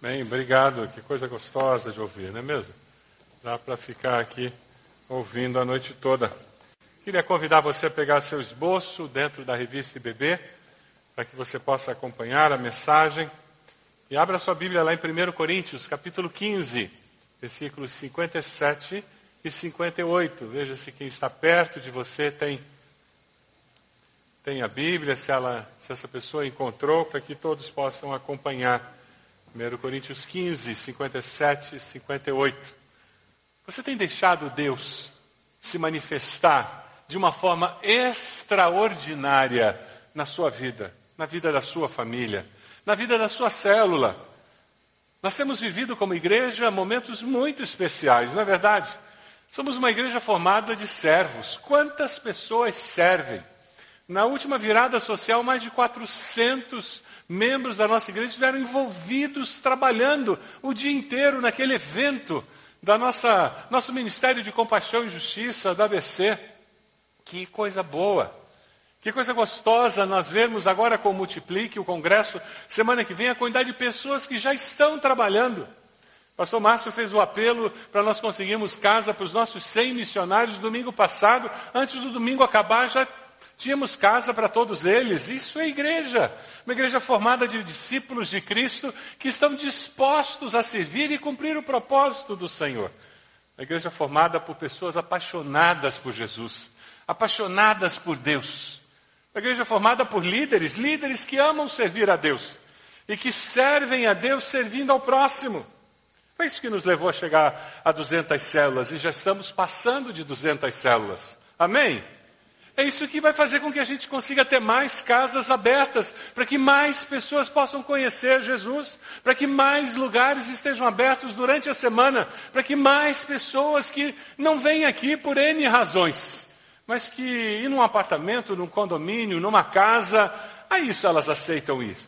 Bem, obrigado. Que coisa gostosa de ouvir, não é mesmo? Dá para ficar aqui ouvindo a noite toda. Queria convidar você a pegar seu esboço dentro da revista IBB, para que você possa acompanhar a mensagem. E abra sua Bíblia lá em 1 Coríntios, capítulo 15, versículos 57 e 58. Veja se quem está perto de você tem, tem a Bíblia, se, ela, se essa pessoa encontrou, para que todos possam acompanhar. 1 Coríntios 15, 57 e 58. Você tem deixado Deus se manifestar de uma forma extraordinária na sua vida, na vida da sua família, na vida da sua célula. Nós temos vivido como igreja momentos muito especiais, não é verdade? Somos uma igreja formada de servos. Quantas pessoas servem? Na última virada social, mais de 400 membros da nossa igreja estiveram envolvidos trabalhando o dia inteiro naquele evento da nossa nosso Ministério de Compaixão e Justiça da ABC. Que coisa boa. Que coisa gostosa nós vermos agora com o Multiplique, o congresso, semana que vem, a quantidade de pessoas que já estão trabalhando. Pastor Márcio fez o apelo para nós conseguirmos casa para os nossos 100 missionários domingo passado. Antes do domingo acabar, já Tínhamos casa para todos eles. Isso é igreja. Uma igreja formada de discípulos de Cristo que estão dispostos a servir e cumprir o propósito do Senhor. Uma igreja formada por pessoas apaixonadas por Jesus, apaixonadas por Deus. Uma igreja formada por líderes, líderes que amam servir a Deus e que servem a Deus servindo ao próximo. Foi isso que nos levou a chegar a 200 células e já estamos passando de 200 células. Amém? É isso que vai fazer com que a gente consiga ter mais casas abertas, para que mais pessoas possam conhecer Jesus, para que mais lugares estejam abertos durante a semana, para que mais pessoas que não vêm aqui por N razões, mas que ir num apartamento, num condomínio, numa casa, a isso elas aceitam ir.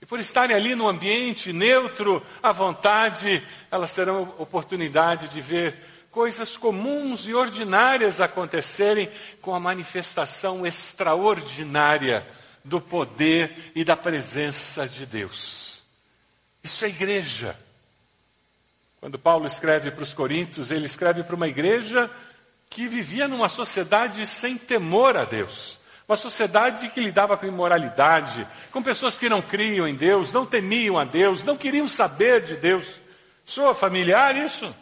E por estarem ali no ambiente neutro, à vontade, elas terão oportunidade de ver coisas comuns e ordinárias acontecerem com a manifestação extraordinária do poder e da presença de Deus. Isso é igreja. Quando Paulo escreve para os Coríntios, ele escreve para uma igreja que vivia numa sociedade sem temor a Deus. Uma sociedade que lidava com imoralidade, com pessoas que não criam em Deus, não temiam a Deus, não queriam saber de Deus. Soa familiar isso?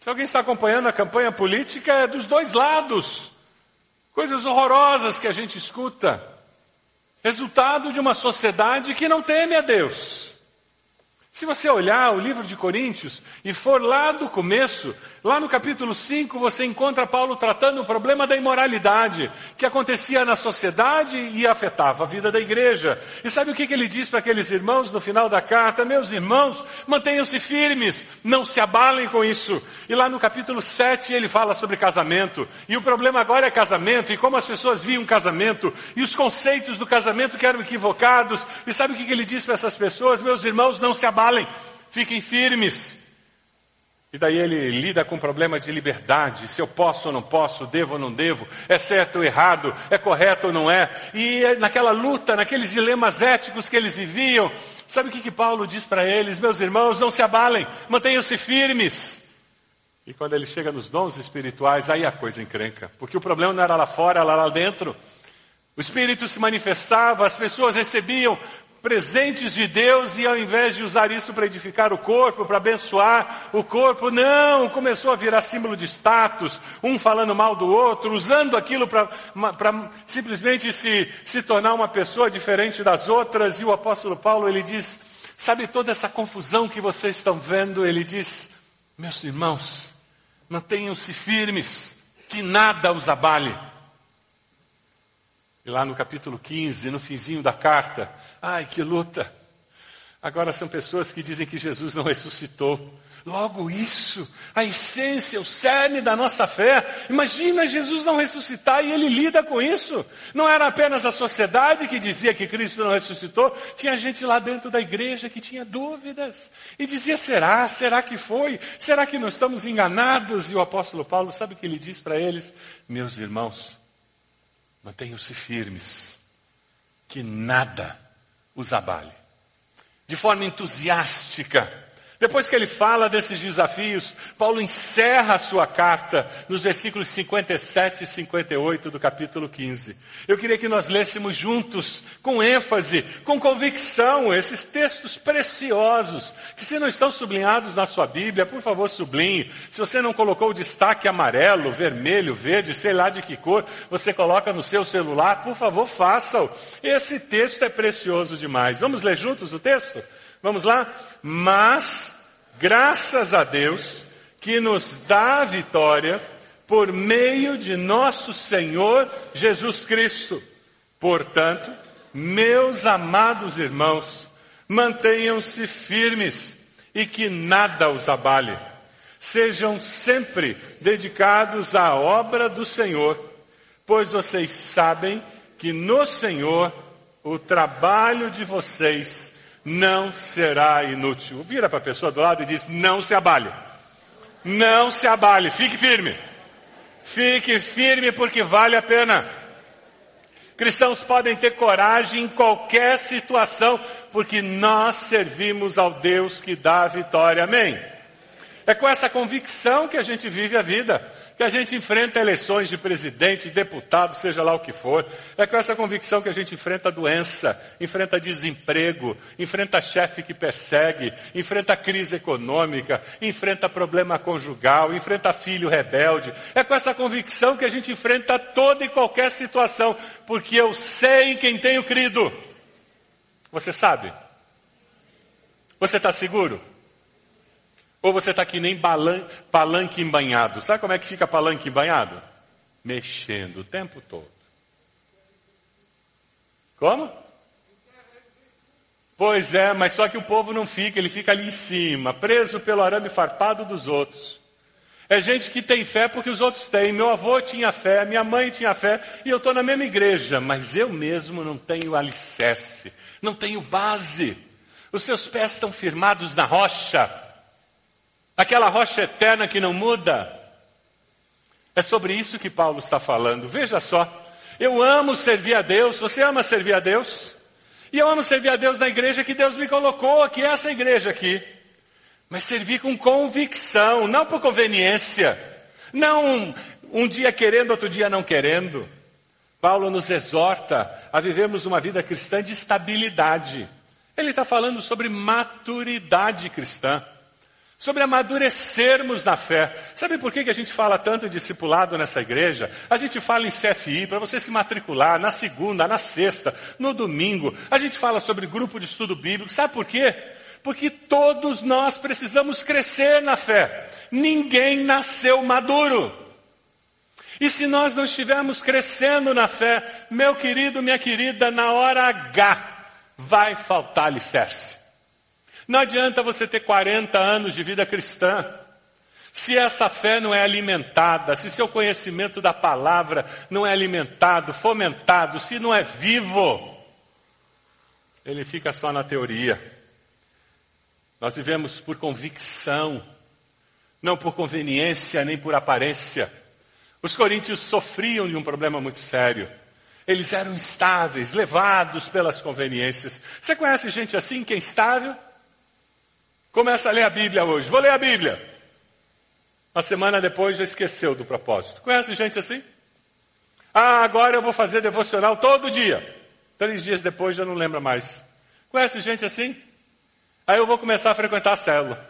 Se alguém está acompanhando a campanha política, é dos dois lados. Coisas horrorosas que a gente escuta. Resultado de uma sociedade que não teme a Deus. Se você olhar o livro de Coríntios e for lá do começo, lá no capítulo 5, você encontra Paulo tratando o problema da imoralidade que acontecia na sociedade e afetava a vida da igreja. E sabe o que, ele diz para aqueles irmãos no final da carta? Meus irmãos, mantenham-se firmes, não se abalem com isso. E lá no capítulo 7 ele fala sobre casamento. E o problema agora é casamento, e como as pessoas viam casamento, e os conceitos do casamento que eram equivocados. E sabe o que, ele diz para essas pessoas? Meus irmãos, não se abalem, fiquem firmes. E daí ele lida com o problema de liberdade, se eu posso ou não posso, devo ou não devo, é certo ou errado, é correto ou não é. E naquela luta, naqueles dilemas éticos que eles viviam, sabe o que, que Paulo diz para eles? Meus irmãos, não se abalem, mantenham-se firmes. E quando ele chega nos dons espirituais, aí a coisa encrenca, porque o problema não era lá fora, era lá dentro. O Espírito se manifestava, as pessoas recebiam presentes de Deus e ao invés de usar isso para edificar o corpo, para abençoar o corpo, não, começou a virar símbolo de status, um falando mal do outro, usando aquilo para simplesmente se, se tornar uma pessoa diferente das outras. E o apóstolo Paulo, ele diz, sabe toda essa confusão que vocês estão vendo? Ele diz, meus irmãos, mantenham-se firmes, que nada os abale. E lá no capítulo 15, no finzinho da carta, ai que luta. Agora são pessoas que dizem que Jesus não ressuscitou. Logo isso, a essência, o cerne da nossa fé. Imagina Jesus não ressuscitar e ele lida com isso. Não era apenas a sociedade que dizia que Cristo não ressuscitou, tinha gente lá dentro da igreja que tinha dúvidas. E dizia: será? Será que foi? Será que não estamos enganados? E o apóstolo Paulo, sabe o que ele diz para eles? Meus irmãos, Mantenham-se firmes, que nada os abale. de forma entusiástica. Depois que ele fala desses desafios, Paulo encerra a sua carta nos versículos 57 e 58 do capítulo 15. Eu queria que nós lêssemos juntos, com ênfase, com convicção, esses textos preciosos, que se não estão sublinhados na sua Bíblia, por favor sublinhe. Se você não colocou o destaque amarelo, vermelho, verde, sei lá de que cor, você coloca no seu celular, por favor faça-o. Esse texto é precioso demais. Vamos ler juntos o texto? Vamos lá? Mas, graças a Deus, que nos dá a vitória por meio de nosso Senhor Jesus Cristo. Portanto, meus amados irmãos, mantenham-se firmes e que nada os abale. Sejam sempre dedicados à obra do Senhor, pois vocês sabem que no Senhor o trabalho de vocês não será inútil. Vira para a pessoa do lado e diz: não se abale. Não se abale, fique firme. Fique firme porque vale a pena. Cristãos podem ter coragem em qualquer situação, porque nós servimos ao Deus que dá a vitória. Amém? É com essa convicção que a gente vive a vida que a gente enfrenta eleições de presidente, de deputado, seja lá o que for. É com essa convicção que a gente enfrenta doença, enfrenta desemprego, enfrenta chefe que persegue, enfrenta crise econômica, enfrenta problema conjugal, enfrenta filho rebelde. É com essa convicção que a gente enfrenta toda e qualquer situação, porque eu sei em quem tenho crido. Você sabe? Você está seguro? Ou você está que nem balan, palanque embanhado. Sabe como é que fica palanque embanhado? Mexendo o tempo todo. Como? Pois é, mas só que o povo não fica, ele fica ali em cima, preso pelo arame farpado dos outros. É gente que tem fé porque os outros têm. Meu avô tinha fé, minha mãe tinha fé, e eu estou na mesma igreja, mas eu mesmo não tenho alicerce, não tenho base. Os seus pés estão firmados na rocha. Aquela rocha eterna que não muda. É sobre isso que Paulo está falando. Veja só. Eu amo servir a Deus. Você ama servir a Deus? E eu amo servir a Deus na igreja que Deus me colocou, que é essa igreja aqui. Mas servir com convicção, não por conveniência. Não um, um dia querendo, outro dia não querendo. Paulo nos exorta a vivermos uma vida cristã de estabilidade. Ele está falando sobre maturidade cristã sobre amadurecermos na fé. Sabe por que, a gente fala tanto de discipulado nessa igreja? A gente fala em CFI para você se matricular na segunda, na sexta, no domingo. A gente fala sobre grupo de estudo bíblico. Sabe por quê? Porque todos nós precisamos crescer na fé. Ninguém nasceu maduro. E se nós não estivermos crescendo na fé, meu querido, minha querida, na hora H, vai faltar alicerce. Não adianta você ter 40 anos de vida cristã. Se essa fé não é alimentada, se seu conhecimento da palavra não é alimentado, fomentado, se não é vivo, ele fica só na teoria. Nós vivemos por convicção, não por conveniência nem por aparência. Os coríntios sofriam de um problema muito sério. Eles eram instáveis, levados pelas conveniências. Você conhece gente assim que é instável? Começa a ler a Bíblia hoje. Vou ler a Bíblia. Uma semana depois já esqueceu do propósito. Conhece gente assim? Ah, agora eu vou fazer devocional todo dia. Três dias depois já não lembra mais. Conhece gente assim? Aí eu vou começar a frequentar a célula.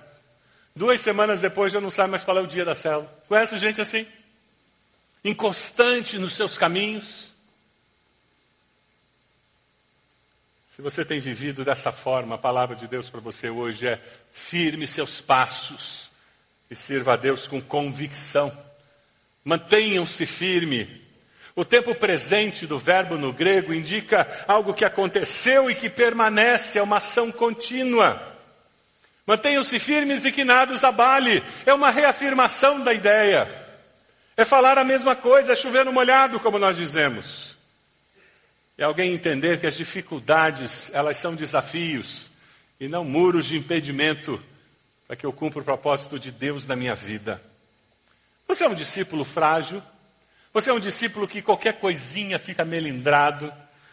Duas semanas depois já não sabe mais qual é o dia da célula. Conhece gente assim? Inconstante nos seus caminhos. Se você tem vivido dessa forma, a palavra de Deus para você hoje é firme seus passos e sirva a Deus com convicção. Mantenham-se firme. O tempo presente do verbo no grego indica algo que aconteceu e que permanece, é uma ação contínua. Mantenham-se firmes e que nada os abale. É uma reafirmação da ideia. É falar a mesma coisa, é chover no molhado, como nós dizemos. É alguém entender que as dificuldades, elas são desafios e não muros de impedimento para que eu cumpra o propósito de Deus na minha vida. Você é um discípulo frágil? Você é um discípulo que qualquer coisinha fica melindrado?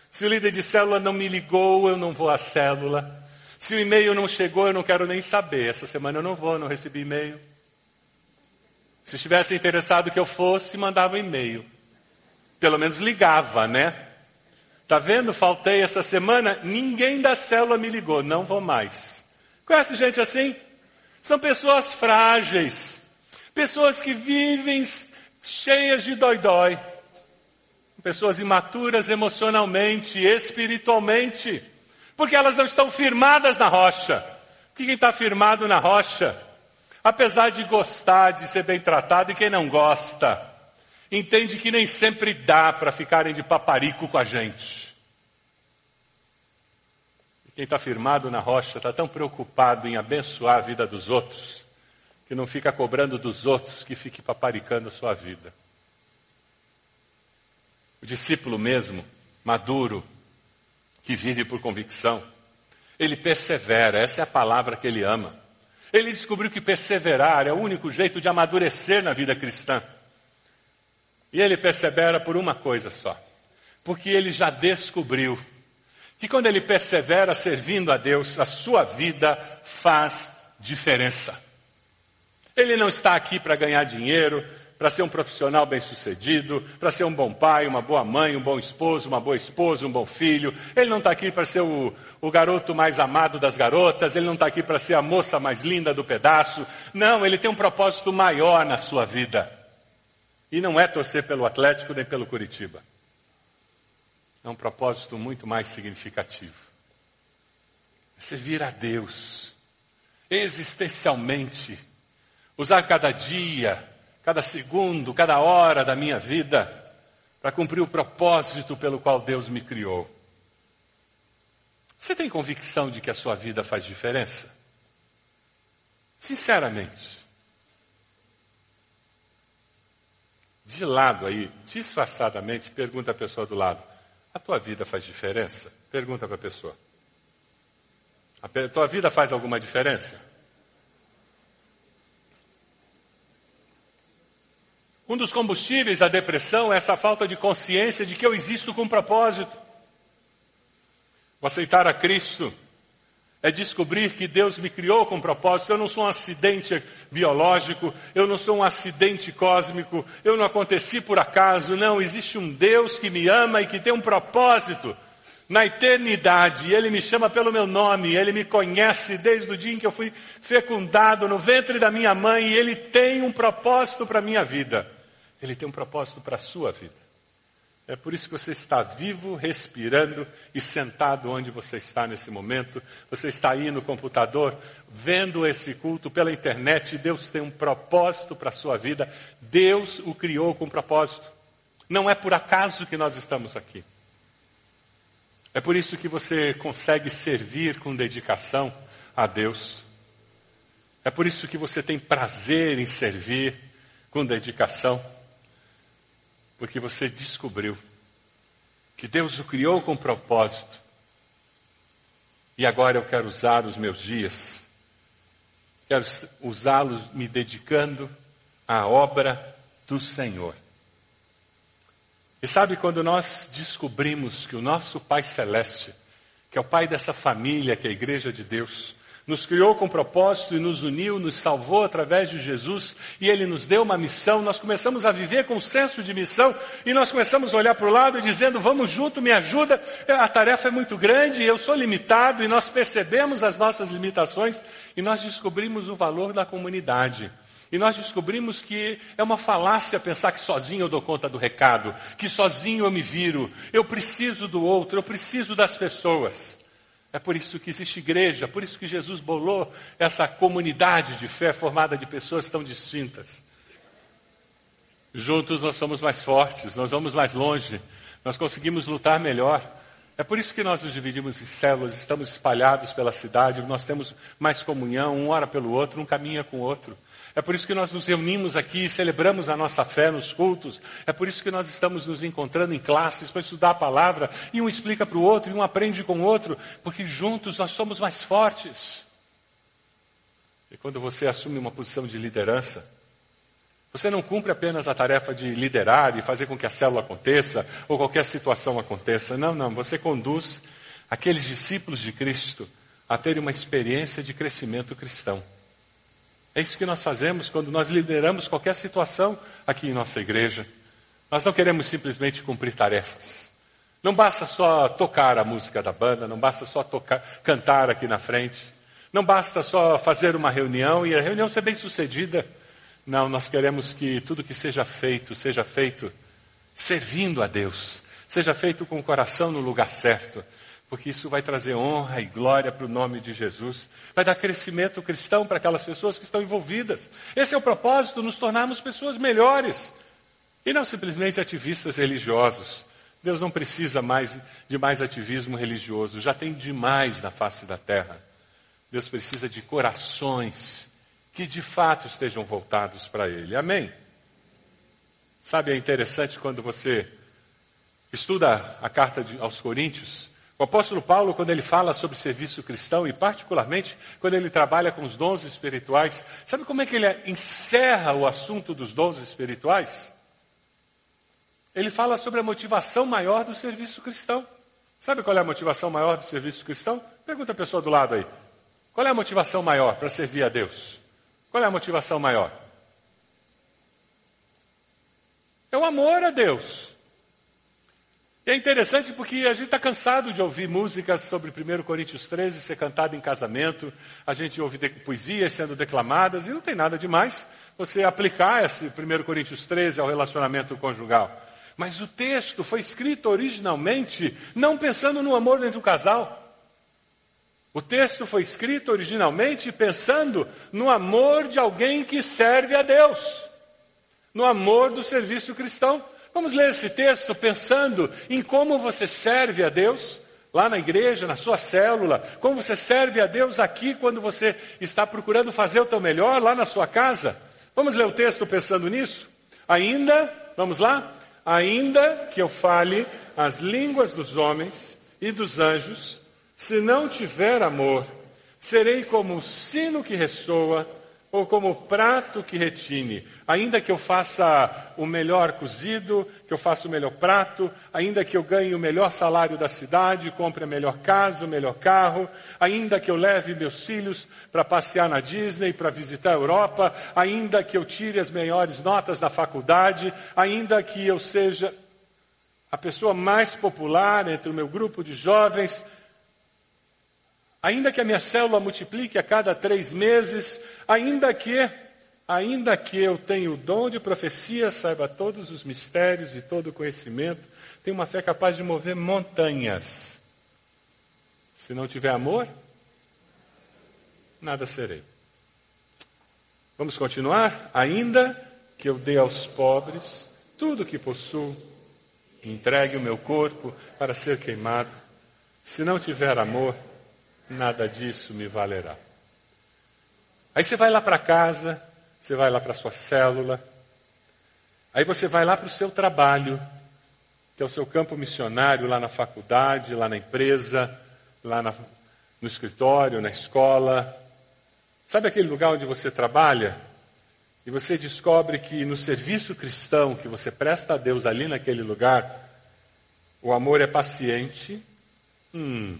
Se o líder de célula não me ligou, eu não vou à célula. Se o e-mail não chegou, eu não quero nem saber. Essa semana eu não vou, não recebi e-mail. Se estivesse interessado que eu fosse, mandava um e-mail. Pelo menos ligava, né? Tá vendo? Faltei essa semana, ninguém da célula me ligou, não vou mais. Conhece gente assim? São pessoas frágeis, pessoas que vivem cheias de dói-dói, pessoas imaturas emocionalmente, espiritualmente, porque elas não estão firmadas na rocha. Quem está firmado na rocha, apesar de gostar de ser bem tratado, e quem não gosta, entende que nem sempre dá para ficarem de paparico com a gente. Quem está firmado na rocha está tão preocupado em abençoar a vida dos outros, que não fica cobrando dos outros que fique paparicando a sua vida. O discípulo mesmo, maduro, que vive por convicção, ele persevera, essa é a palavra que ele ama. Ele descobriu que perseverar é o único jeito de amadurecer na vida cristã. E ele persevera por uma coisa só, porque ele já descobriu que quando ele persevera servindo a Deus, a sua vida faz diferença. Ele não está aqui para ganhar dinheiro, para ser um profissional bem-sucedido, para ser um bom pai, uma boa mãe, um bom esposo, uma boa esposa, um bom filho. Ele não está aqui para ser o, o garoto mais amado das garotas, ele não está aqui para ser a moça mais linda do pedaço. Não, ele tem um propósito maior na sua vida. E não é torcer pelo Atlético nem pelo Curitiba é um propósito muito mais significativo. É servir a Deus, existencialmente, usar cada dia, cada segundo, cada hora da minha vida para cumprir o propósito pelo qual Deus me criou. Você tem convicção de que a sua vida faz diferença? Sinceramente. De lado aí, disfarçadamente, pergunta a pessoa do lado: a tua vida faz diferença? Pergunta para a pessoa. A tua vida faz alguma diferença? Um dos combustíveis da depressão é essa falta de consciência de que eu existo com um propósito. O aceitar a Cristo é descobrir que Deus me criou com propósito. Eu não sou um acidente biológico, eu não sou um acidente cósmico, eu não aconteci por acaso. Não, existe um Deus que me ama e que tem um propósito na eternidade. Ele me chama pelo meu nome, ele me conhece desde o dia em que eu fui fecundado no ventre da minha mãe e ele tem um propósito para a minha vida. Ele tem um propósito para a sua vida. É por isso que você está vivo, respirando e sentado onde você está nesse momento. Você está aí no computador, vendo esse culto pela internet. Deus tem um propósito para a sua vida. Deus o criou com propósito. Não é por acaso que nós estamos aqui. É por isso que você consegue servir com dedicação a Deus. É por isso que você tem prazer em servir com dedicação porque você descobriu que Deus o criou com propósito. E agora eu quero usar os meus dias, quero usá-los me dedicando à obra do Senhor. E sabe quando nós descobrimos que o nosso Pai Celeste, que é o Pai dessa família, que é a Igreja de Deus, nos criou com propósito e nos uniu, nos salvou através de Jesus e Ele nos deu uma missão. Nós começamos a viver com senso de missão e nós começamos a olhar para o lado dizendo: Vamos junto, me ajuda. A tarefa é muito grande, eu sou limitado e nós percebemos as nossas limitações e nós descobrimos o valor da comunidade. E nós descobrimos que é uma falácia pensar que sozinho eu dou conta do recado, que sozinho eu me viro, eu preciso do outro, eu preciso das pessoas. É por isso que existe igreja, por isso que Jesus bolou essa comunidade de fé formada de pessoas tão distintas. Juntos nós somos mais fortes, nós vamos mais longe, nós conseguimos lutar melhor. É por isso que nós nos dividimos em células, estamos espalhados pela cidade, nós temos mais comunhão, um ora pelo outro, um caminha com o outro. É por isso que nós nos reunimos aqui celebramos a nossa fé nos cultos. É por isso que nós estamos nos encontrando em classes para estudar a palavra. E um explica para o outro, e um aprende com o outro, porque juntos nós somos mais fortes. E quando você assume uma posição de liderança, você não cumpre apenas a tarefa de liderar e fazer com que a célula aconteça, ou qualquer situação aconteça. Não, não. Você conduz aqueles discípulos de Cristo a ter uma experiência de crescimento cristão. É isso que nós fazemos quando nós lideramos qualquer situação aqui em nossa igreja. Nós não queremos simplesmente cumprir tarefas. Não basta só tocar a música da banda, não basta só tocar, cantar aqui na frente, não basta só fazer uma reunião e a reunião ser bem sucedida. Não, nós queremos que tudo que seja feito, seja feito servindo a Deus, seja feito com o coração no lugar certo, porque isso vai trazer honra e glória para o nome de Jesus, vai dar crescimento cristão para aquelas pessoas que estão envolvidas. Esse é o propósito, nos tornarmos pessoas melhores e não simplesmente ativistas religiosos. Deus não precisa mais de mais ativismo religioso, já tem demais na face da terra. Deus precisa de corações que de fato estejam voltados para Ele. Amém? Sabe, é interessante quando você estuda a carta de, aos Coríntios, o apóstolo Paulo, quando ele fala sobre serviço cristão, e particularmente quando ele trabalha com os dons espirituais, sabe como é que ele encerra o assunto dos dons espirituais? Ele fala sobre a motivação maior do serviço cristão. Sabe qual é a motivação maior do serviço cristão? Pergunta a pessoa do lado aí. Qual é a motivação maior para servir a Deus? Qual é a motivação maior? É o amor a Deus. E é interessante porque a gente está cansado de ouvir músicas sobre 1 Coríntios 13 ser cantada em casamento, a gente ouve poesias sendo declamadas, e não tem nada demais você aplicar esse 1 Coríntios 13 ao relacionamento conjugal. Mas o texto foi escrito originalmente não pensando no amor dentro do casal. O texto foi escrito originalmente pensando no amor de alguém que serve a Deus, no amor do serviço cristão. Vamos ler esse texto pensando em como você serve a Deus lá na igreja, na sua célula, como você serve a Deus aqui quando você está procurando fazer o teu melhor lá na sua casa. Vamos ler o texto pensando nisso? Ainda, vamos lá? Ainda que eu fale as línguas dos homens e dos anjos, se não tiver amor, serei como o sino que ressoa ou como prato que retine. Ainda que eu faça o melhor cozido, que eu faça o melhor prato, ainda que eu ganhe o melhor salário da cidade, compre a melhor casa, o melhor carro, ainda que eu leve meus filhos para passear na Disney, para visitar a Europa, ainda que eu tire as melhores notas da faculdade, ainda que eu seja a pessoa mais popular entre o meu grupo de jovens, ainda que a minha célula multiplique a cada três meses, ainda que, ainda que eu tenha o dom de profecia, saiba todos os mistérios e todo o conhecimento, tenho uma fé capaz de mover montanhas. Se não tiver amor, nada serei. Vamos continuar? Ainda que eu dê aos pobres tudo o que possuo, entregue o meu corpo para ser queimado, se não tiver amor, nada disso me valerá. Aí você vai lá para casa, você vai lá para sua célula, aí você vai lá para o seu trabalho, que é o seu campo missionário, lá na faculdade, lá na empresa, lá na, no escritório, na escola. Sabe aquele lugar onde você trabalha? E você descobre que no serviço cristão que você presta a Deus ali naquele lugar, o amor é paciente. Hum,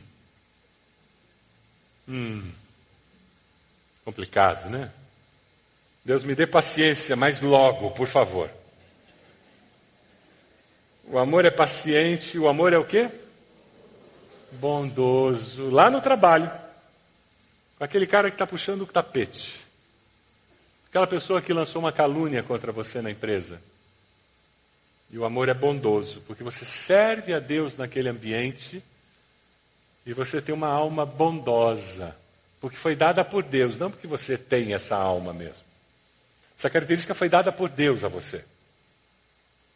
Hum, complicado, né? Deus me dê paciência, mas logo, por favor. O amor é paciente, o amor é o quê? Bondoso. Lá no trabalho, com aquele cara que está puxando o tapete. Aquela pessoa que lançou uma calúnia contra você na empresa. E o amor é bondoso, porque você serve a Deus naquele ambiente e você tem uma alma bondosa, porque foi dada por Deus, não porque você tem essa alma mesmo. Essa característica foi dada por Deus a você.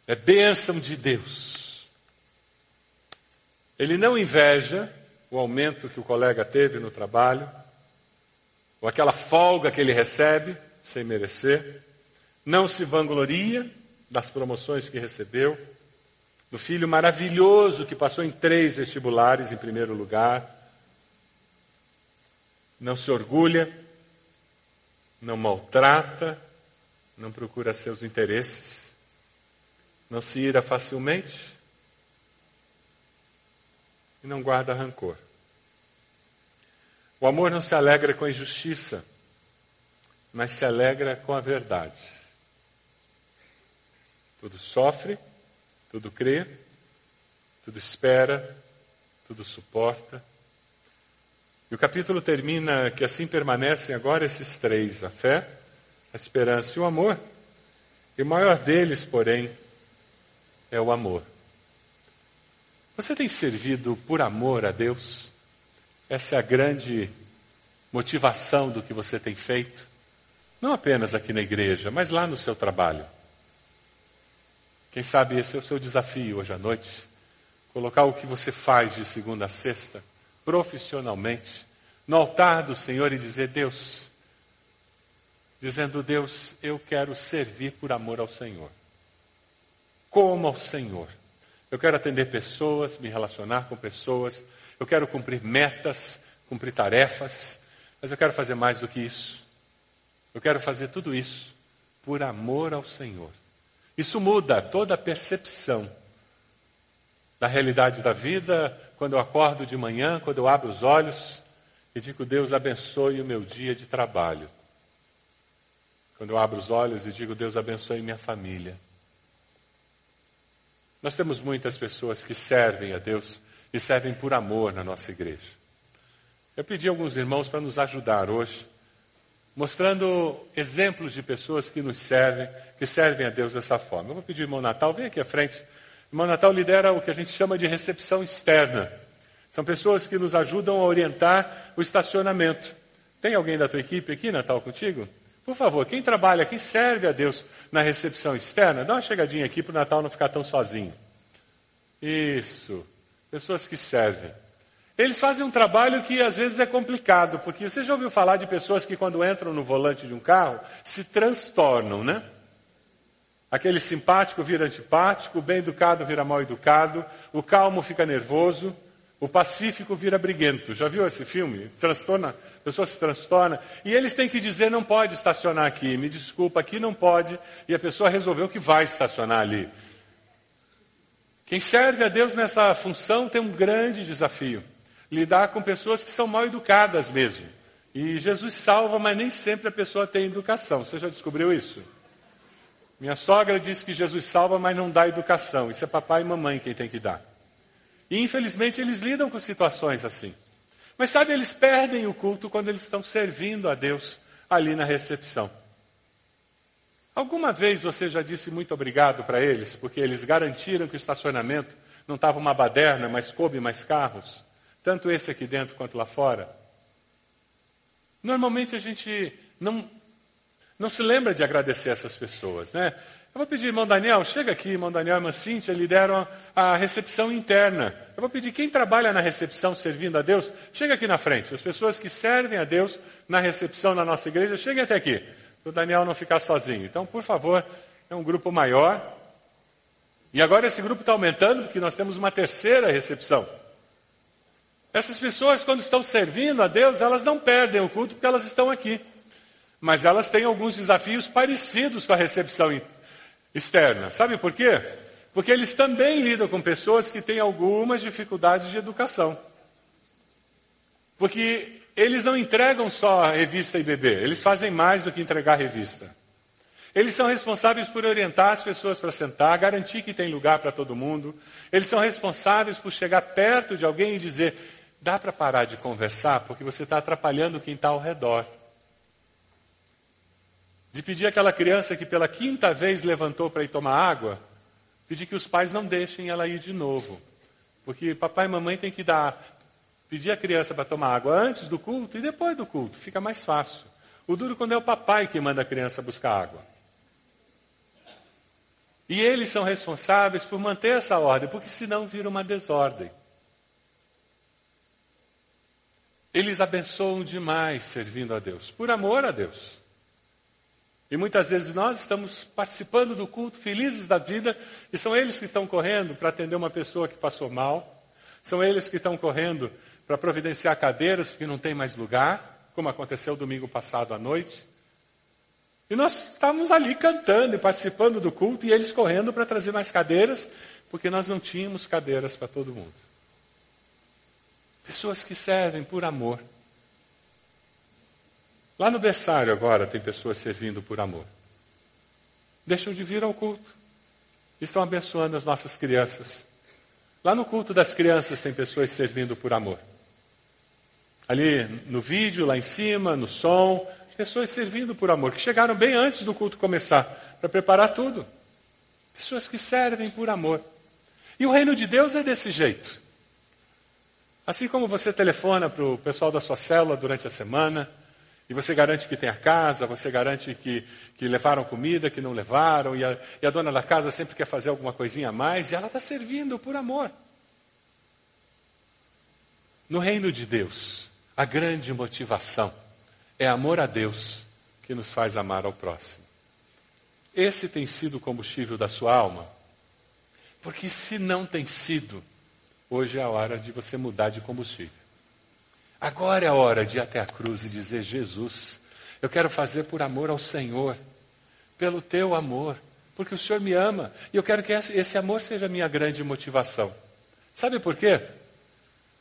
É bênção de Deus. Ele não inveja o aumento que o colega teve no trabalho, ou aquela folga que ele recebe sem merecer. Não se vangloria das promoções que recebeu do filho maravilhoso que passou em três vestibulares em primeiro lugar. Não se orgulha, não maltrata, não procura seus interesses, não se ira facilmente e não guarda rancor. O amor não se alegra com a injustiça, mas se alegra com a verdade. Tudo sofre, tudo crê, tudo espera, tudo suporta. E o capítulo termina que assim permanecem agora esses três: a fé, a esperança e o amor. E o maior deles, porém, é o amor. Você tem servido por amor a Deus? Essa é a grande motivação do que você tem feito. Não apenas aqui na igreja, mas lá no seu trabalho. Quem sabe esse é o seu desafio hoje à noite. Colocar o que você faz de segunda a sexta, profissionalmente, no altar do Senhor e dizer: Deus, dizendo: Deus, eu quero servir por amor ao Senhor. Como ao Senhor. Eu quero atender pessoas, me relacionar com pessoas, eu quero cumprir metas, cumprir tarefas, mas eu quero fazer mais do que isso. Eu quero fazer tudo isso por amor ao Senhor. Isso muda toda a percepção da realidade da vida, quando eu acordo de manhã, quando eu abro os olhos e digo, Deus abençoe o meu dia de trabalho. Quando eu abro os olhos e digo, Deus abençoe minha família. Nós temos muitas pessoas que servem a Deus e servem por amor na nossa igreja. Eu pedi a alguns irmãos para nos ajudar hoje, mostrando exemplos de pessoas que nos servem, que servem a Deus dessa forma. Eu vou pedir ao irmão Natal, vem aqui à frente. O irmão Natal lidera o que a gente chama de recepção externa. São pessoas que nos ajudam a orientar o estacionamento. Tem alguém da tua equipe aqui, Natal, contigo? Por favor, quem trabalha, quem serve a Deus na recepção externa, dá uma chegadinha aqui para o Natal não ficar tão sozinho. Isso. Pessoas que servem. Eles fazem um trabalho que às vezes é complicado, porque você já ouviu falar de pessoas que quando entram no volante de um carro se transtornam, né? Aquele simpático vira antipático, o bem educado vira mal educado, o calmo fica nervoso, o pacífico vira briguento. Já viu esse filme? Transtorna, a pessoa se transtorna. E eles têm que dizer: não pode estacionar aqui, me desculpa, aqui não pode. E a pessoa resolveu que vai estacionar ali. Quem serve a Deus nessa função tem um grande desafio: lidar com pessoas que são mal educadas mesmo. E Jesus salva, mas nem sempre a pessoa tem educação. Você já descobriu isso? Minha sogra diz que Jesus salva, mas não dá educação. Isso é papai e mamãe quem tem que dar. E infelizmente eles lidam com situações assim. Mas sabe, eles perdem o culto quando eles estão servindo a Deus ali na recepção. Alguma vez você já disse muito obrigado para eles, porque eles garantiram que o estacionamento não estava uma baderna, mas coube mais carros? Tanto esse aqui dentro quanto lá fora? Normalmente a gente não, não se lembra de agradecer essas pessoas, né? Eu vou pedir, irmão Daniel, chega aqui, irmão Daniel e irmã Cíntia lideram a recepção interna. Eu vou pedir, quem trabalha na recepção servindo a Deus, chega aqui na frente. As pessoas que servem a Deus na recepção na nossa igreja, cheguem até aqui. Para o Daniel não ficar sozinho. Então, por favor, é um grupo maior. E agora esse grupo está aumentando, porque nós temos uma terceira recepção. Essas pessoas, quando estão servindo a Deus, elas não perdem o culto porque elas estão aqui. Mas elas têm alguns desafios parecidos com a recepção externa. Sabe por quê? Porque eles também lidam com pessoas que têm algumas dificuldades de educação. Porque eles não entregam só revista e bebê, eles fazem mais do que entregar a revista. Eles são responsáveis por orientar as pessoas para sentar, garantir que tem lugar para todo mundo. Eles são responsáveis por chegar perto de alguém e dizer: dá para parar de conversar porque você está atrapalhando quem está ao redor de pedir àquela criança que pela quinta vez levantou para ir tomar água, pedir que os pais não deixem ela ir de novo. Porque papai e mamãe têm que dar, pedir a criança para tomar água antes do culto e depois do culto, fica mais fácil. O duro quando é o papai que manda a criança buscar água. E eles são responsáveis por manter essa ordem, porque senão vira uma desordem. Eles abençoam demais servindo a Deus, por amor a Deus. E muitas vezes nós estamos participando do culto, felizes da vida, e são eles que estão correndo para atender uma pessoa que passou mal, são eles que estão correndo para providenciar cadeiras porque não tem mais lugar, como aconteceu domingo passado à noite. E nós estávamos ali cantando e participando do culto, e eles correndo para trazer mais cadeiras, porque nós não tínhamos cadeiras para todo mundo. Pessoas que servem por amor. Lá no berçário agora tem pessoas servindo por amor. Deixam de vir ao culto. Estão abençoando as nossas crianças. Lá no culto das crianças tem pessoas servindo por amor. Ali no vídeo, lá em cima, no som, pessoas servindo por amor, que chegaram bem antes do culto começar, para preparar tudo. Pessoas que servem por amor. E o reino de Deus é desse jeito. Assim como você telefona para o pessoal da sua célula durante a semana, e você garante que tem a casa, você garante que, que levaram comida, que não levaram, e a, e a dona da casa sempre quer fazer alguma coisinha a mais, e ela está servindo por amor. No reino de Deus, a grande motivação é amor a Deus que nos faz amar ao próximo. Esse tem sido o combustível da sua alma? Porque se não tem sido, hoje é a hora de você mudar de combustível. Agora é a hora de ir até a cruz e dizer: Jesus, eu quero fazer por amor ao Senhor, pelo teu amor, porque o Senhor me ama e eu quero que esse amor seja a minha grande motivação. Sabe por quê?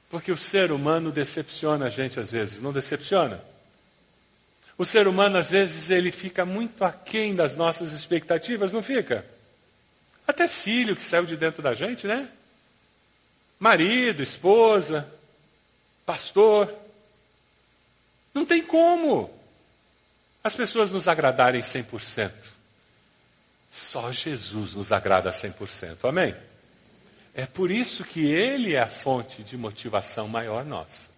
Porque o ser humano decepciona a gente às vezes, não decepciona? O ser humano às vezes ele fica muito aquém das nossas expectativas, não fica? Até filho que saiu de dentro da gente, né? Marido, esposa, pastor. Não tem como as pessoas nos agradarem 100%. Só Jesus nos agrada 100%. Amém? É por isso que Ele é a fonte de motivação maior nossa.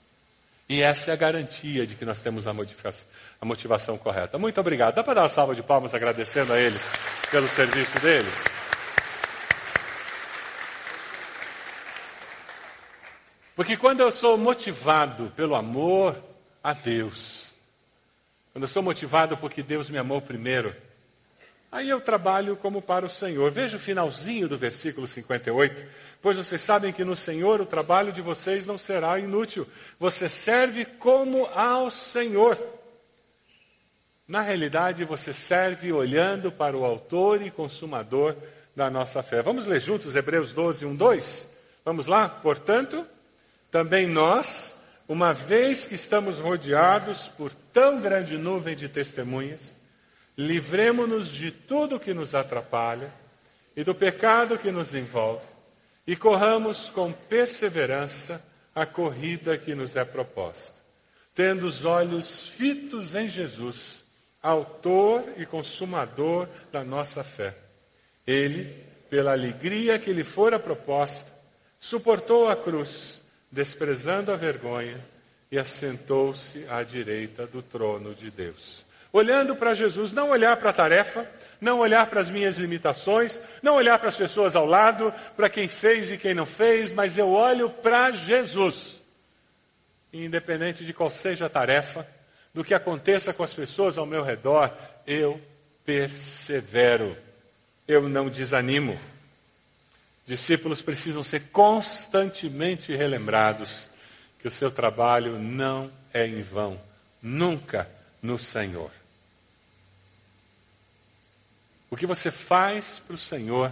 E essa é a garantia de que nós temos a a motivação correta. Muito obrigado. Dá para dar uma salva de palmas agradecendo a eles pelo serviço deles? Porque quando eu sou motivado pelo amor a Deus, quando eu sou motivado porque Deus me amou primeiro, aí eu trabalho como para o Senhor. Veja o finalzinho do versículo 58. Pois vocês sabem que no Senhor o trabalho de vocês não será inútil. Você serve como ao Senhor. Na realidade, você serve olhando para o Autor e Consumador da nossa fé. Vamos ler juntos Hebreus 12, 1, 2? Vamos lá? Portanto, também nós, uma vez que estamos rodeados por tão grande nuvem de testemunhas, livremos-nos de tudo que nos atrapalha e do pecado que nos envolve, e corramos com perseverança a corrida que nos é proposta, tendo os olhos fitos em Jesus, Autor e Consumador da nossa fé. Ele, pela alegria que lhe fora proposta, suportou a cruz desprezando a vergonha, e assentou-se à direita do trono de Deus. Olhando para Jesus, não olhar para a tarefa, não olhar para as minhas limitações, não olhar para as pessoas ao lado, para quem fez e quem não fez, mas eu olho para Jesus. Independente de qual seja a tarefa, do que aconteça com as pessoas ao meu redor, eu persevero, eu não desanimo. Discípulos precisam ser constantemente relembrados que o seu trabalho não é em vão, nunca no Senhor. O que você faz para o Senhor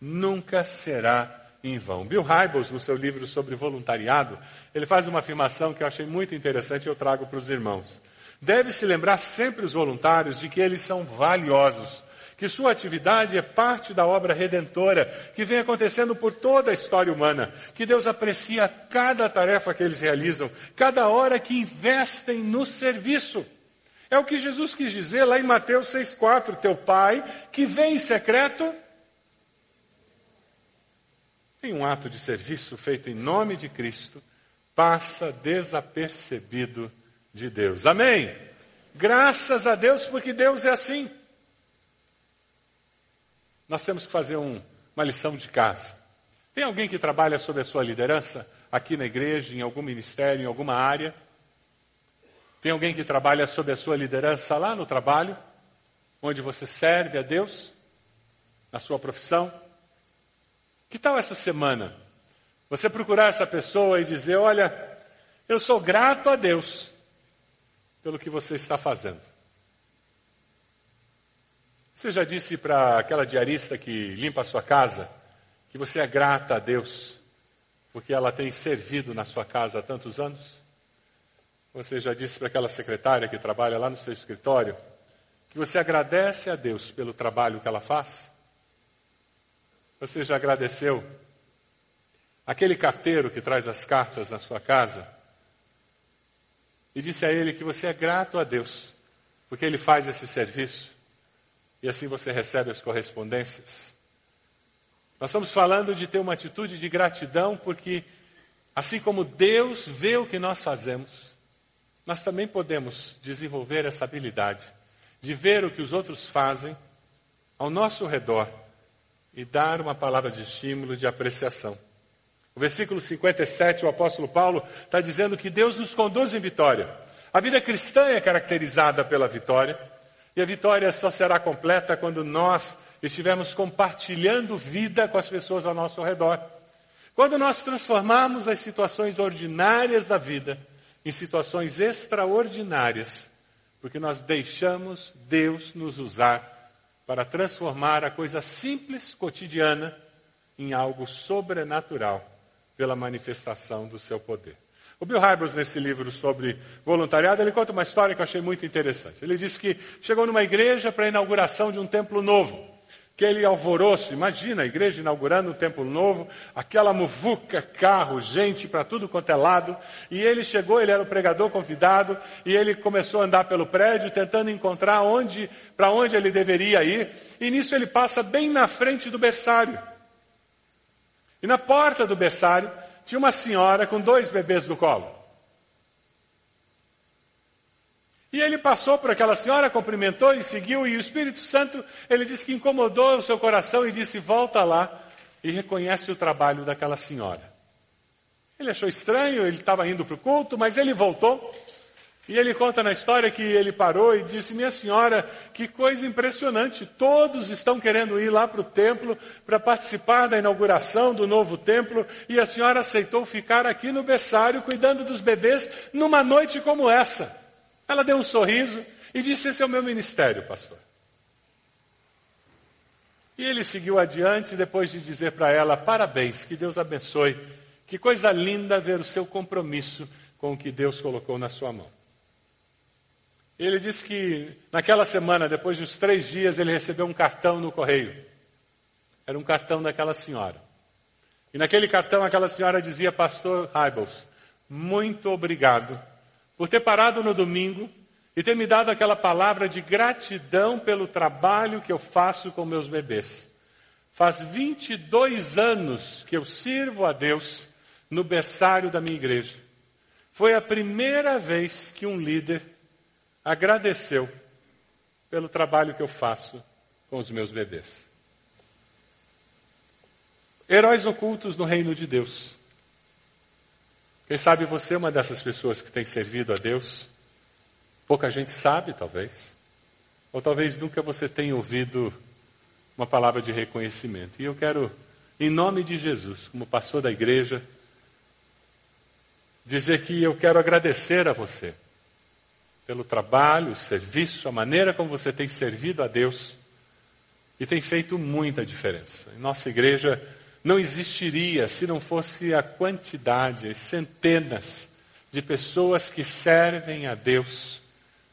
nunca será em vão. Bill Hybels, no seu livro sobre voluntariado, ele faz uma afirmação que eu achei muito interessante e eu trago para os irmãos. Deve-se lembrar sempre os voluntários de que eles são valiosos que sua atividade é parte da obra redentora que vem acontecendo por toda a história humana, que Deus aprecia cada tarefa que eles realizam, cada hora que investem no serviço. É o que Jesus quis dizer lá em Mateus 6,4: Teu Pai, que vem em secreto, em um ato de serviço feito em nome de Cristo, passa desapercebido de Deus. Amém? Graças a Deus, porque Deus é assim. Nós temos que fazer um, uma lição de casa. Tem alguém que trabalha sob a sua liderança aqui na igreja, em algum ministério, em alguma área? Tem alguém que trabalha sob a sua liderança lá no trabalho, onde você serve a Deus, na sua profissão? Que tal essa semana? Você procurar essa pessoa e dizer: Olha, eu sou grato a Deus pelo que você está fazendo. Você já disse para aquela diarista que limpa a sua casa que você é grata a Deus porque ela tem servido na sua casa há tantos anos? Você já disse para aquela secretária que trabalha lá no seu escritório que você agradece a Deus pelo trabalho que ela faz? Você já agradeceu aquele carteiro que traz as cartas na sua casa e disse a ele que você é grato a Deus porque ele faz esse serviço e assim você recebe as correspondências? Nós estamos falando de ter uma atitude de gratidão porque, assim como Deus vê o que nós fazemos, nós também podemos desenvolver essa habilidade de ver o que os outros fazem ao nosso redor e dar uma palavra de estímulo, de apreciação. O versículo 57, o apóstolo Paulo está dizendo que Deus nos conduz em vitória. A vida cristã é caracterizada pela vitória, e a vitória só será completa quando nós estivermos compartilhando vida com as pessoas ao nosso redor. Quando nós transformarmos as situações ordinárias da vida em situações extraordinárias, porque nós deixamos Deus nos usar para transformar a coisa simples, cotidiana, em algo sobrenatural pela manifestação do seu poder. O Bill Hybels, nesse livro sobre voluntariado, ele conta uma história que eu achei muito interessante. Ele disse que chegou numa igreja para a inauguração de um templo novo aquele alvoroço, imagina a igreja inaugurando um templo novo, aquela muvuca, carro, gente para tudo quanto é lado, e ele chegou, ele era o pregador convidado, e ele começou a andar pelo prédio tentando encontrar onde, para onde ele deveria ir, e nisso ele passa bem na frente do berçário. E na porta do berçário tinha uma senhora com dois bebês no colo. E ele passou por aquela senhora, cumprimentou e seguiu, e o Espírito Santo, ele disse que incomodou o seu coração e disse: volta lá e reconhece o trabalho daquela senhora. Ele achou estranho, ele estava indo para o culto, mas ele voltou. E ele conta na história que ele parou e disse: Minha senhora, que coisa impressionante, todos estão querendo ir lá para o templo para participar da inauguração do novo templo, e a senhora aceitou ficar aqui no berçário cuidando dos bebês numa noite como essa. Ela deu um sorriso e disse: Esse é o meu ministério, pastor. E ele seguiu adiante, depois de dizer para ela: Parabéns, que Deus abençoe. Que coisa linda ver o seu compromisso com o que Deus colocou na sua mão. Ele disse que naquela semana, depois de uns três dias, ele recebeu um cartão no correio. Era um cartão daquela senhora. E naquele cartão, aquela senhora dizia: Pastor Hybels, muito obrigado por ter parado no domingo e ter me dado aquela palavra de gratidão pelo trabalho que eu faço com meus bebês. Faz 22 anos que eu sirvo a Deus no berçário da minha igreja. Foi a primeira vez que um líder agradeceu pelo trabalho que eu faço com os meus bebês. Heróis ocultos no reino de Deus. Quem sabe você é uma dessas pessoas que tem servido a Deus? Pouca gente sabe, talvez. Ou talvez nunca você tenha ouvido uma palavra de reconhecimento. E eu quero, em nome de Jesus, como pastor da igreja, dizer que eu quero agradecer a você pelo trabalho, o serviço, a maneira como você tem servido a Deus e tem feito muita diferença. Nossa igreja, não existiria se não fosse a quantidade, as centenas de pessoas que servem a Deus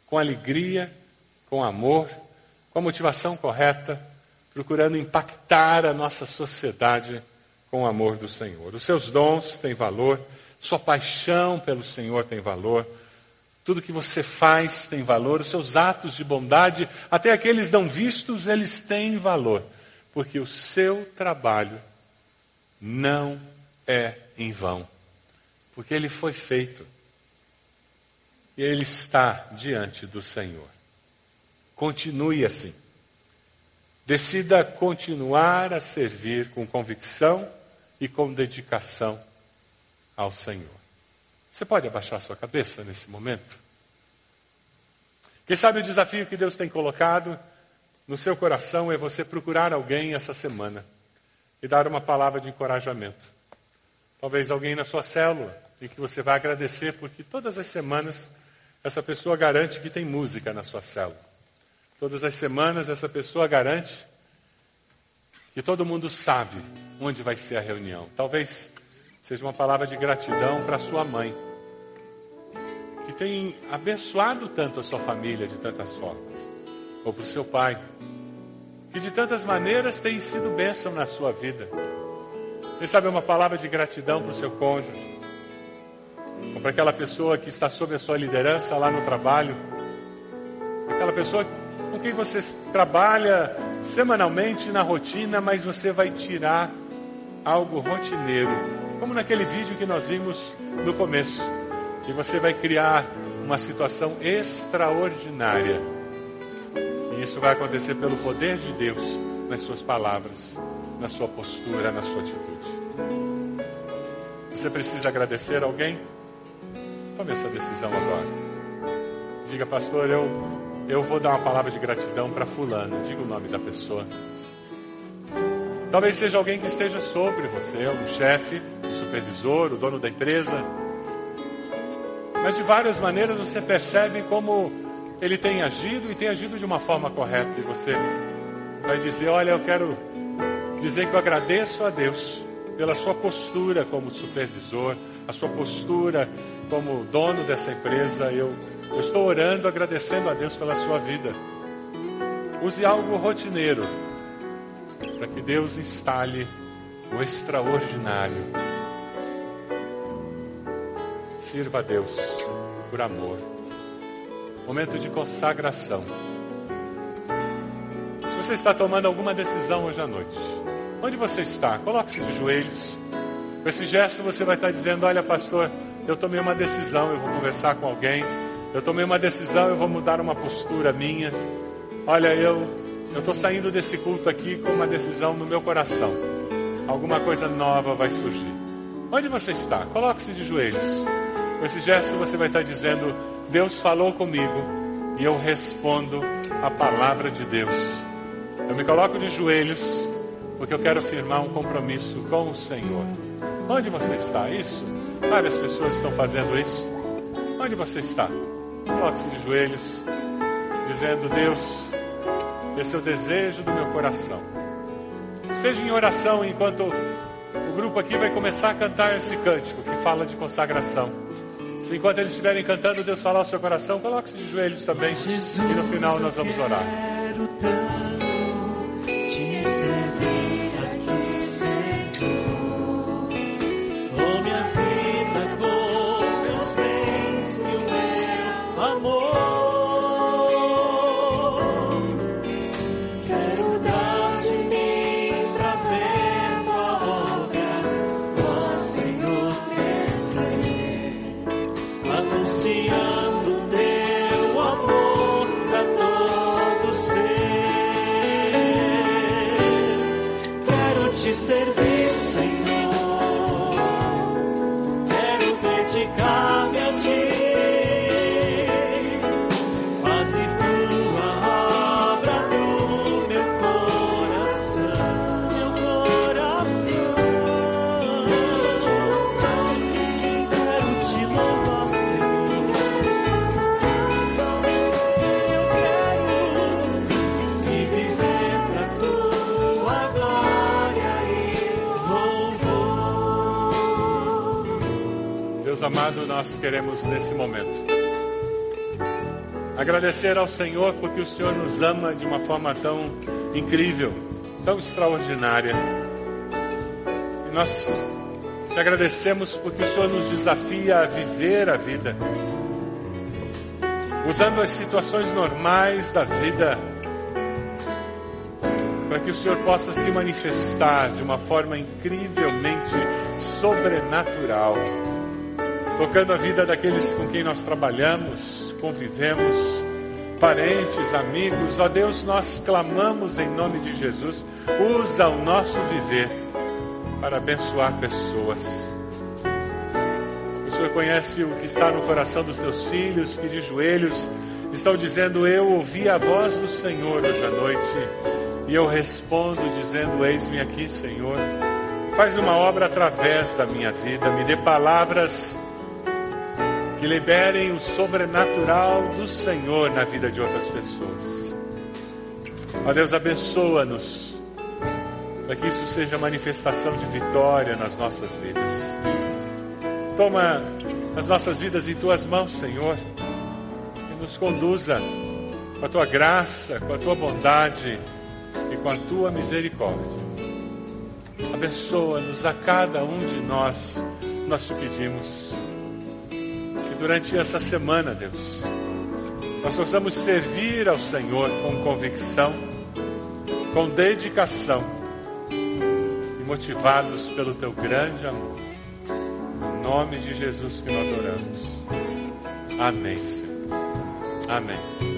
com alegria, com amor, com a motivação correta, procurando impactar a nossa sociedade com o amor do Senhor. Os seus dons têm valor, sua paixão pelo Senhor tem valor, tudo que você faz tem valor, os seus atos de bondade, até aqueles não vistos, eles têm valor, porque o seu trabalho não é em vão, porque ele foi feito e ele está diante do Senhor. Continue assim. Decida continuar a servir com convicção e com dedicação ao Senhor. Você pode abaixar sua cabeça nesse momento? Quem sabe o desafio que Deus tem colocado no seu coração é você procurar alguém essa semana e dar uma palavra de encorajamento. Talvez alguém na sua célula e que você vai agradecer porque todas as semanas essa pessoa garante que tem música na sua célula. Todas as semanas essa pessoa garante que todo mundo sabe onde vai ser a reunião. Talvez seja uma palavra de gratidão para sua mãe, que tem abençoado tanto a sua família de tantas formas, ou para o seu pai, que de tantas maneiras tem sido bênção na sua vida. Quem sabe uma palavra de gratidão para o seu cônjuge, ou para aquela pessoa que está sob a sua liderança lá no trabalho, aquela pessoa com quem você trabalha semanalmente na rotina, mas você vai tirar algo rotineiro, como naquele vídeo que nós vimos no começo, e você vai criar uma situação extraordinária. E isso vai acontecer pelo poder de Deus nas suas palavras, na sua postura, na sua atitude. Você precisa agradecer alguém? Tome essa decisão agora. Diga, pastor, eu, eu vou dar uma palavra de gratidão para Fulano. Diga o nome da pessoa. Talvez seja alguém que esteja sobre você, um chefe, um supervisor, o dono da empresa. Mas de várias maneiras você percebe como ele tem agido e tem agido de uma forma correta. E você vai dizer: Olha, eu quero dizer que eu agradeço a Deus pela sua postura como supervisor, a sua postura como dono dessa empresa. Eu, eu estou orando, agradecendo a Deus pela sua vida. Use algo rotineiro para que Deus instale o extraordinário. Sirva a Deus por amor. Momento de consagração. Se você está tomando alguma decisão hoje à noite, onde você está? Coloque-se de joelhos. Com esse gesto você vai estar dizendo: Olha, pastor, eu tomei uma decisão, eu vou conversar com alguém. Eu tomei uma decisão, eu vou mudar uma postura minha. Olha, eu eu estou saindo desse culto aqui com uma decisão no meu coração. Alguma coisa nova vai surgir. Onde você está? Coloque-se de joelhos. Com esse gesto você vai estar dizendo: Deus falou comigo e eu respondo a palavra de Deus. Eu me coloco de joelhos porque eu quero firmar um compromisso com o Senhor. Onde você está? Isso? Várias pessoas estão fazendo isso. Onde você está? Coloque-se de joelhos, dizendo: Deus, esse é o desejo do meu coração. Esteja em oração enquanto grupo aqui vai começar a cantar esse cântico que fala de consagração. Se enquanto eles estiverem cantando, Deus falar ao seu coração, coloque-se de joelhos também. E no final nós vamos orar. Queremos nesse momento agradecer ao Senhor porque o Senhor nos ama de uma forma tão incrível, tão extraordinária. E nós te agradecemos porque o Senhor nos desafia a viver a vida, usando as situações normais da vida, para que o Senhor possa se manifestar de uma forma incrivelmente sobrenatural tocando a vida daqueles com quem nós trabalhamos, convivemos, parentes, amigos. Ó Deus, nós clamamos em nome de Jesus, usa o nosso viver para abençoar pessoas. O Senhor conhece o que está no coração dos teus filhos que de joelhos estão dizendo: Eu ouvi a voz do Senhor hoje à noite. E eu respondo dizendo: Eis-me aqui, Senhor. Faz uma obra através da minha vida, me dê palavras que liberem o sobrenatural do Senhor na vida de outras pessoas. Ó Deus, abençoa-nos, para que isso seja manifestação de vitória nas nossas vidas. Toma as nossas vidas em tuas mãos, Senhor, e nos conduza com a tua graça, com a tua bondade e com a tua misericórdia. Abençoa-nos a cada um de nós, nós te pedimos. Durante essa semana, Deus, nós possamos servir ao Senhor com convicção, com dedicação e motivados pelo teu grande amor. Em nome de Jesus que nós oramos. Amém, Senhor. Amém.